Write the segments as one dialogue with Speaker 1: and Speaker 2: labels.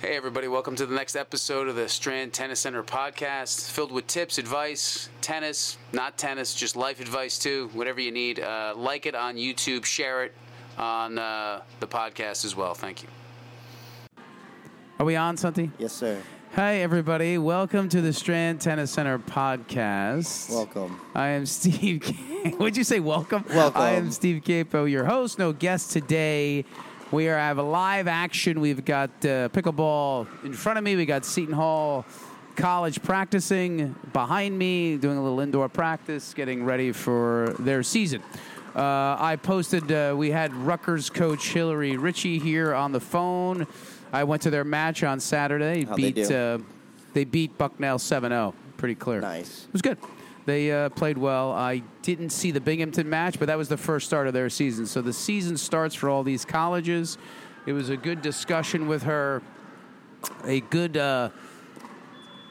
Speaker 1: Hey, everybody, welcome to the next episode of the Strand Tennis Center podcast, filled with tips, advice, tennis, not tennis, just life advice too, whatever you need. Uh, like it on YouTube, share it on uh, the podcast as well. Thank you. Are we on, Santi?
Speaker 2: Yes, sir.
Speaker 1: Hi, everybody. Welcome to the Strand Tennis Center podcast.
Speaker 2: Welcome.
Speaker 1: I am Steve. Would you say welcome?
Speaker 2: Welcome.
Speaker 1: I am Steve Capo, your host. No guest today. We are have a live action. We've got uh, pickleball in front of me. We got Seton Hall College practicing behind me, doing a little indoor practice, getting ready for their season. Uh, I posted. Uh, we had Rutgers coach Hillary Ritchie here on the phone. I went to their match on Saturday.
Speaker 2: They
Speaker 1: beat
Speaker 2: do?
Speaker 1: Uh, they beat Bucknell 7-0. Pretty clear.
Speaker 2: Nice.
Speaker 1: It was good. They uh, played well. I didn't see the Binghamton match, but that was the first start of their season. So the season starts for all these colleges. It was a good discussion with her, a good, uh,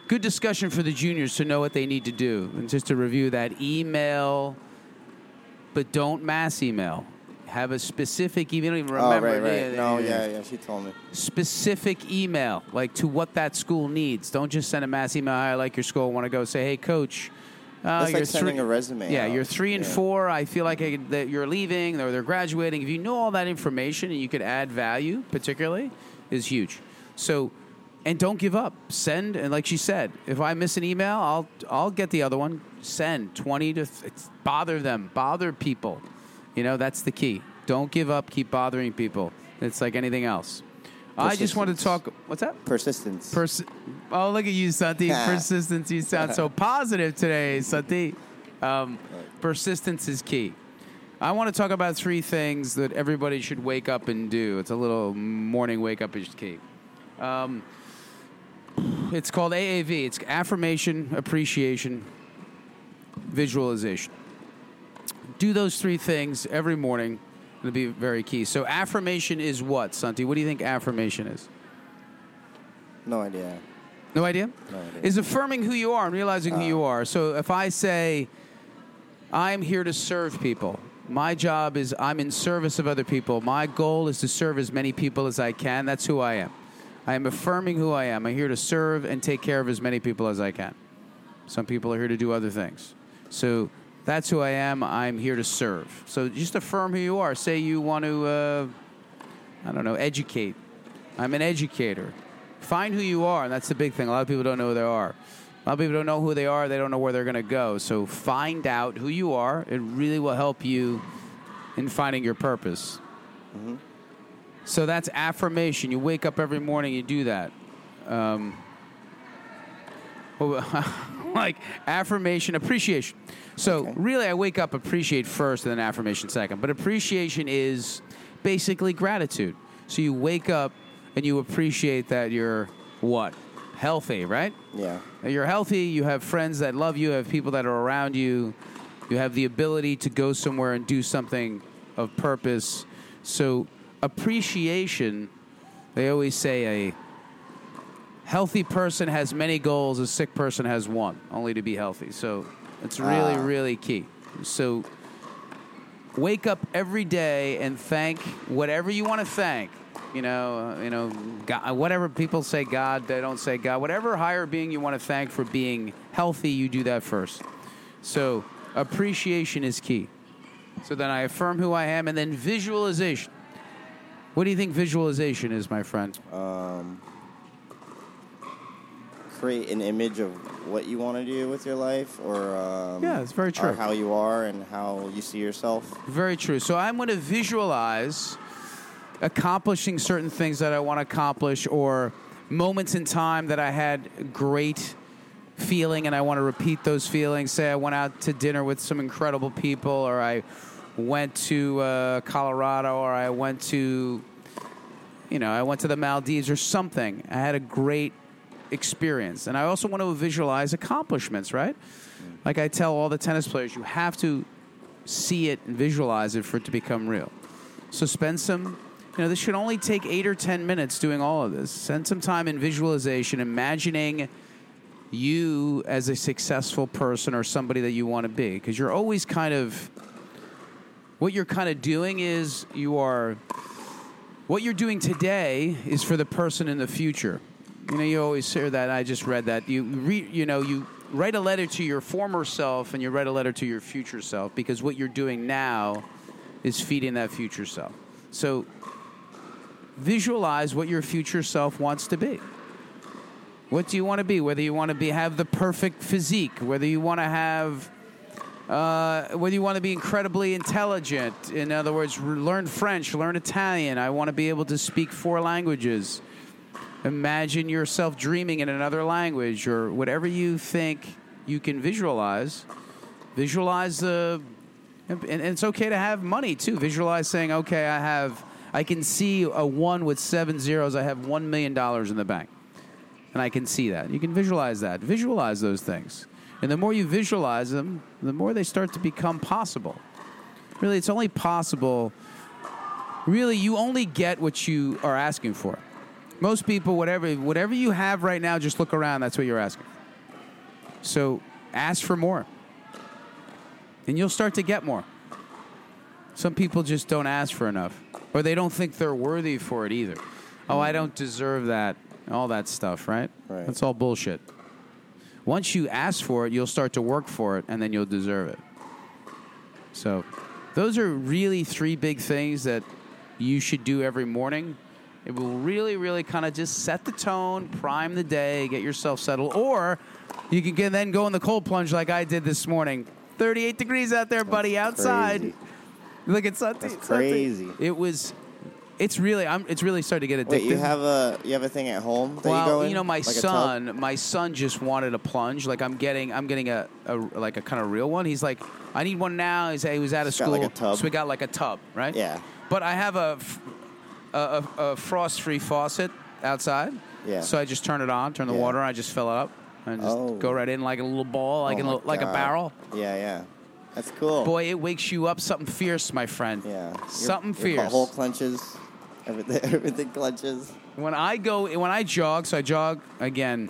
Speaker 1: good discussion for the juniors to know what they need to do. And just to review that, email, but don't mass email. Have a specific email. You don't even
Speaker 2: Oh, right, right.
Speaker 1: Yeah,
Speaker 2: no,
Speaker 1: yeah,
Speaker 2: yeah, yeah. She told me.
Speaker 1: specific email, like to what that school needs. Don't just send a mass email. I like your school. I want to go. Say, hey, coach. Uh,
Speaker 2: That's
Speaker 1: you're
Speaker 2: like sending a resume
Speaker 1: Yeah,
Speaker 2: out.
Speaker 1: you're three and
Speaker 2: Yeah.
Speaker 1: four. I feel like I, that you're leaving or they're graduating. If you know all that information and you could add value, particularly, is huge. So, and don't give up. Send and like she said, if I miss an email, I'll I'll get the other one. Send twenty to th- bother them, bother people. You know that's the key. Don't give up. Keep bothering people. It's like anything else. I just want to talk. What's that?
Speaker 2: Persistence.
Speaker 1: Persi- oh, look at you, Santi. Persistence. You sound so positive today, Santi. Um, persistence is key. I want to talk about three things that everybody should wake up and do. It's a little morning wake up is key. Um, it's called AAV. It's affirmation, appreciation, visualization. Do those three things every morning. It'll be very key. So, affirmation is what, Santi? What do you think affirmation is?
Speaker 2: no idea.
Speaker 1: No idea?
Speaker 2: No idea.
Speaker 1: Is affirming who you are and realizing who uh. you are. So if I say, I'm here to serve people, my job is I'm in service of other people. My goal is to serve as many people as I can. That's who I am. I am affirming who I am. I'm here to serve and take care of as many people as I can. Some people are here to do other things. So that's who I am. I'm here to serve. So just affirm who you are. Say you want to, uh, I don't know, educate. I'm an educator. Find who you are, and that's the big thing. A lot of people don't know who they are. A lot of people don't know who they are. They don't know where they're going to go. So find out who you are. It really will help you in finding your purpose. So that's affirmation. You wake up every morning, you do that. Um, well, like affirmation, appreciation. So
Speaker 2: Okay.
Speaker 1: really, I wake up, appreciate first, and then affirmation second. But appreciation is basically gratitude. So you wake up and you appreciate that you're what healthy, right?
Speaker 2: Yeah.
Speaker 1: You're healthy. You have friends that love you. You have people that are around you. You have the ability to go somewhere and do something of purpose. So appreciation. They always say a healthy person has many goals. A sick person has one, only to be healthy. So it's really,
Speaker 2: Ah.
Speaker 1: really key. So wake up every day and thank whatever you want to thank. You know, uh, you know, God, whatever people say God, they don't say God. Whatever higher being you want to thank for being healthy, you do that first. So appreciation is key. So then I affirm who I am, and then visualization. What do you think visualization is, my friend?
Speaker 2: Um, create an image of what you want to do with your life, or um,
Speaker 1: Yeah, it's very true.
Speaker 2: How you are and how you see yourself.
Speaker 1: Very true. So I'm going to visualize accomplishing certain things that I want to accomplish or moments in time that I had great feeling and I want to repeat those feelings. Say I went out to dinner with some incredible people or I went to uh, Colorado or I went to you know, I went to the Maldives or something. I had a great experience. And I also want to visualize accomplishments, right? Like I tell all the tennis players, you have to see it and visualize it for it to become real. So spend some, you know, this should only take eight or 10 minutes doing all of this. Spend some time in visualization, imagining you as a successful person or somebody that you want to be. Because you're always kind of, what you're kind of doing is you are what you're doing today is for the person in the future. You know, you always hear that. I just read that. You you know, you write a letter to your former self and you write a letter to your future self because what you're doing now is feeding that future self. So visualize what your future self wants to be. What do you want to be? Whether you want to be have the perfect physique, whether you want to have uh, whether you want to be incredibly intelligent, in other words, learn French, learn Italian. I want to be able to speak four languages. Imagine yourself dreaming in another language or whatever you think you can visualize. Visualize the, and, and it's okay to have money too. Visualize saying, okay, I have, I can see a one with seven zeros. I have one million dollars in the bank, and I can see that. You can visualize that. Visualize those things. And the more you visualize them, the more they start to become possible. Really, it's only possible. Really, you only get what you are asking for. Most people, whatever whatever you have right now, just look around. That's what you're asking. So ask for more, and you'll start to get more. Some people just don't ask for enough, or they don't think they're worthy for it either. Oh, I don't deserve that. All that stuff, right?
Speaker 2: Right.
Speaker 1: That's all bullshit. Once you ask for it, you'll start to work for it, and then you'll deserve it. So, those are really three big things that you should do every morning. It will really, really kind of just set the tone, prime the day, get yourself settled. Or you can then go in the cold plunge like I did this morning. 38 degrees out there, buddy, outside.
Speaker 2: Crazy.
Speaker 1: Look, at something.
Speaker 2: That's crazy.
Speaker 1: It was. It's really. I'm. It's really starting to get addictive.
Speaker 2: Wait, you have a you have a thing at home that
Speaker 1: well,
Speaker 2: you go in?
Speaker 1: know, my
Speaker 2: Like
Speaker 1: son, my son just wanted a plunge. Like I'm getting, I'm getting a, a like a kind of real one. He's like, I need one now. He's, he was out of
Speaker 2: He's got,
Speaker 1: school,
Speaker 2: like, a tub?
Speaker 1: so we got like a tub, right?
Speaker 2: Yeah.
Speaker 1: But I have a, a, a, a frost-free faucet outside.
Speaker 2: Yeah.
Speaker 1: So I just turn it on, turn the
Speaker 2: Yeah.
Speaker 1: water on, I just fill it up, and just
Speaker 2: Oh.
Speaker 1: go right in like a little ball, like
Speaker 2: Oh
Speaker 1: a
Speaker 2: my
Speaker 1: little, like a
Speaker 2: God.
Speaker 1: barrel.
Speaker 2: Yeah, yeah. That's cool.
Speaker 1: Boy, it wakes you up something fierce, my friend.
Speaker 2: Yeah. Your-
Speaker 1: Something
Speaker 2: your
Speaker 1: fierce.
Speaker 2: butthole clenches. Everything, everything clenches.
Speaker 1: When I go, when I jog, so I jog again.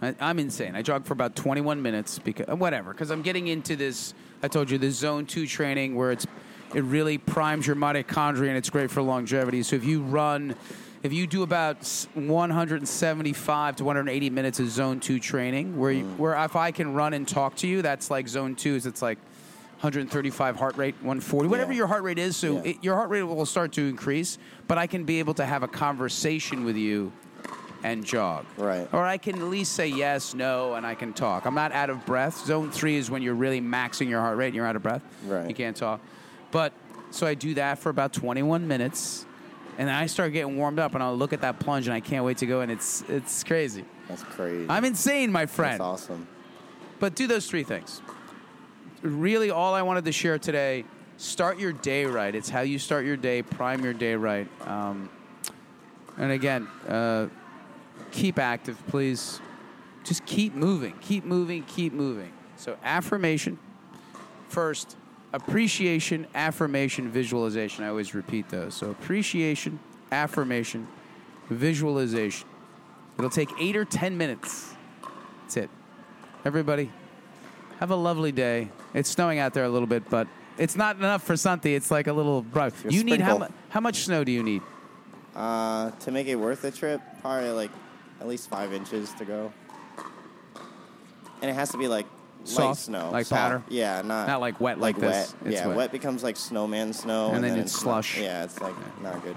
Speaker 1: I, I'm insane. I jog for about 21 minutes because whatever, because I'm getting into this. I told you the zone two training where it's it really primes your mitochondria and it's great for longevity. So if you run, if you do about 175 to 180 minutes of zone two training, where you, mm. where if I can run and talk to you, that's like zone two. Is it's like 135 heart rate, 140, whatever
Speaker 2: Yeah.
Speaker 1: your heart rate is. So
Speaker 2: Yeah.
Speaker 1: it, your heart rate will start to increase, but I can be able to have a conversation with you and jog.
Speaker 2: Right.
Speaker 1: Or I can at least say yes, no, and I can talk. I'm not out of breath. Zone three is when you're really maxing your heart rate and you're out of breath.
Speaker 2: Right.
Speaker 1: You can't talk. But so I do that for about 21 minutes, and then I start getting warmed up, and I'll look at that plunge, and I can't wait to go, and it's it's crazy.
Speaker 2: That's crazy.
Speaker 1: I'm insane, my friend.
Speaker 2: That's awesome.
Speaker 1: But do those three things. Really, all I wanted to share today start your day right. It's how you start your day, prime your day right. Um, and again, uh, keep active, please. Just keep moving, keep moving, keep moving. So, affirmation first, appreciation, affirmation, visualization. I always repeat those. So, appreciation, affirmation, visualization. It'll take eight or 10 minutes. That's it. Everybody, have a lovely day. It's snowing out there a little bit, but it's not enough for Santi. It's like a little brush.
Speaker 2: Your
Speaker 1: You need how, mu- how much snow do you need?
Speaker 2: Uh, to make it worth the trip, probably like at least five inches to go. And it has to be like light
Speaker 1: Soft,
Speaker 2: snow,
Speaker 1: like
Speaker 2: soft.
Speaker 1: powder?
Speaker 2: Yeah, not
Speaker 1: Not like wet like this.
Speaker 2: wet.
Speaker 1: It's
Speaker 2: yeah,
Speaker 1: wet.
Speaker 2: wet. becomes like snowman snow,
Speaker 1: And
Speaker 2: and,
Speaker 1: then
Speaker 2: then
Speaker 1: it's
Speaker 2: not-
Speaker 1: slush.
Speaker 2: yeah, it's like not good.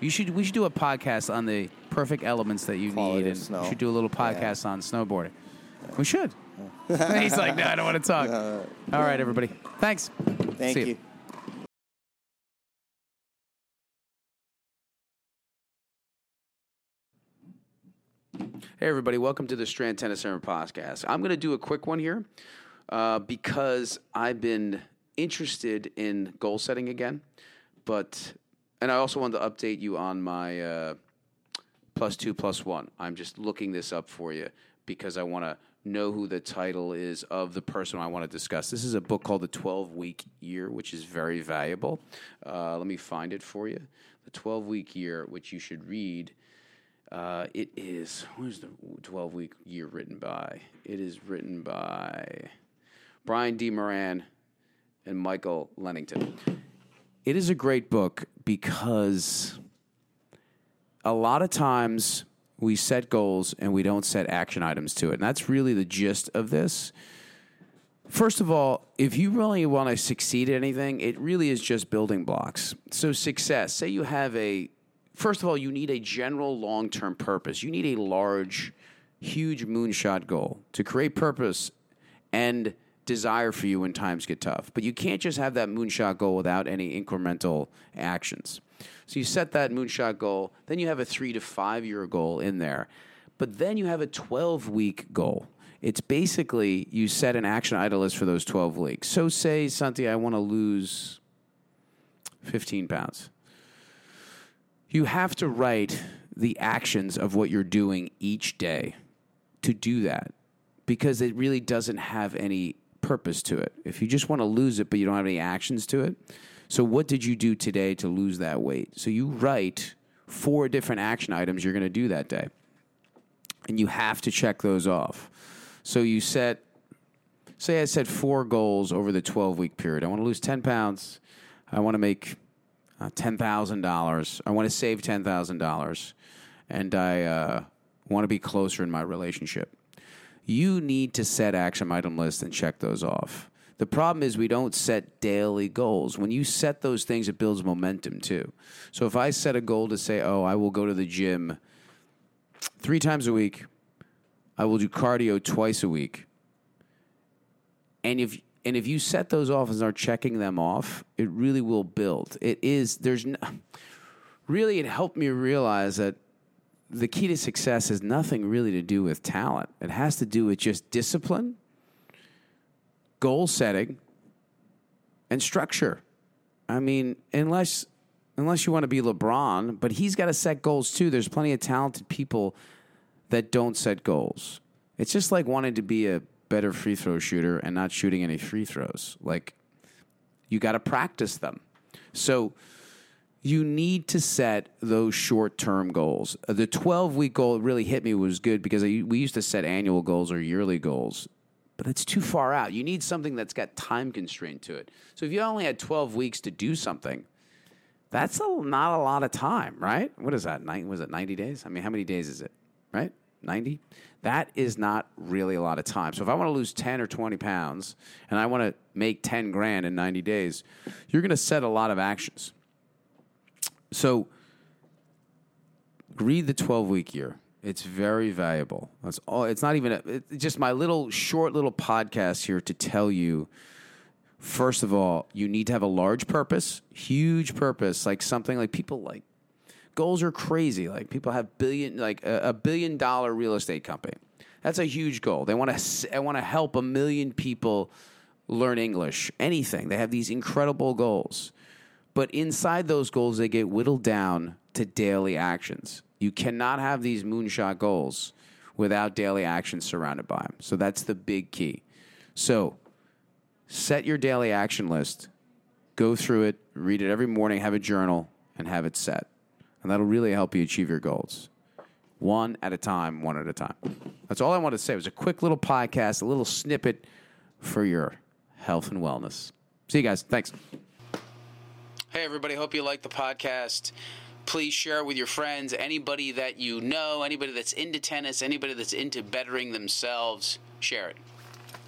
Speaker 1: You should. We should do a podcast on the perfect elements that you
Speaker 2: Quality
Speaker 1: need, and
Speaker 2: snow.
Speaker 1: we should do a little
Speaker 2: Yeah.
Speaker 1: podcast on snowboarding. We should. He's like, no, I don't want to talk. All right, everybody. Thanks.
Speaker 2: thank you.
Speaker 1: Hey, everybody, welcome to the Strand Tennis Center podcast. I'm going to do a quick one here uh, because I've been interested in goal setting again, but, and I also wanted to update you on my uh, plus two, plus one. I'm just looking this up for you because I want to know who the title is of the person I want to discuss. This is a book called The 12 Week Year, which is very valuable. Uh, let me find it for you. The 12 Week Year, which you should read. Uh, it is who's the 12 week year written by? It is written by Brian D. Moran and Michael Lennington. it is a great book because a lot of times we set goals and we don't set action items to it. And that's really the gist of this. First of all, if you really want to succeed at anything, it really is just building blocks. So, success, say you have a, first of all, you need a general long term purpose. You need a large, huge moonshot goal to create purpose and desire for you when times get tough. But you can't just have that moonshot goal without any incremental actions. So you set that moonshot goal, then you have a three to five year goal in there, but then you have a 12 week goal. It's basically you set an action item list for those 12 weeks. So say, Santi, I want to lose 15 pounds. You have to write the actions of what you're doing each day to do that because it really doesn't have any purpose to it. If you just want to lose it, but you don't have any actions to it. So, what did you do today to lose that weight? So, you write four different action items you're going to do that day. And you have to check those off. So, you set, say, I set four goals over the 12 week period. I want to lose 10 pounds. I want to make uh, $10,000. I want to save $10,000. And I uh, want to be closer in my relationship you need to set action item lists and check those off. The problem is we don't set daily goals. When you set those things, it builds momentum too. So if I set a goal to say, oh, I will go to the gym three times a week, I will do cardio twice a week. And if and if you set those off and start checking them off, it really will build. It is there's no, really it helped me realize that the key to success has nothing really to do with talent. It has to do with just discipline, goal setting, and structure. I mean, unless unless you want to be LeBron, but he's got to set goals too. There's plenty of talented people that don't set goals. It's just like wanting to be a better free throw shooter and not shooting any free throws. Like you got to practice them. So you need to set those short term goals. Uh, the 12 week goal really hit me was good because I, we used to set annual goals or yearly goals, but it's too far out. You need something that's got time constraint to it. So if you only had 12 weeks to do something, that's a, not a lot of time, right? What is that? Nine, was it 90 days? I mean, how many days is it, right? 90? That is not really a lot of time. So if I want to lose 10 or 20 pounds and I want to make 10 grand in 90 days, you're going to set a lot of actions. So read the 12 week year. It's very valuable. That's all. It's not even a, it's just my little short little podcast here to tell you. First of all, you need to have a large purpose, huge purpose, like something like people like goals are crazy. Like people have billion, like a, a billion dollar real estate company. That's a huge goal. They want to, I want to help a million people learn English. Anything. They have these incredible goals. But inside those goals, they get whittled down to daily actions. You cannot have these moonshot goals without daily actions surrounded by them. So that's the big key. So set your daily action list, go through it, read it every morning, have a journal, and have it set. And that'll really help you achieve your goals. One at a time, one at a time. That's all I wanted to say. It was a quick little podcast, a little snippet for your health and wellness. See you guys. Thanks. Hey, everybody. Hope you like the podcast. Please share it with your friends, anybody that you know, anybody that's into tennis, anybody that's into bettering themselves. Share it.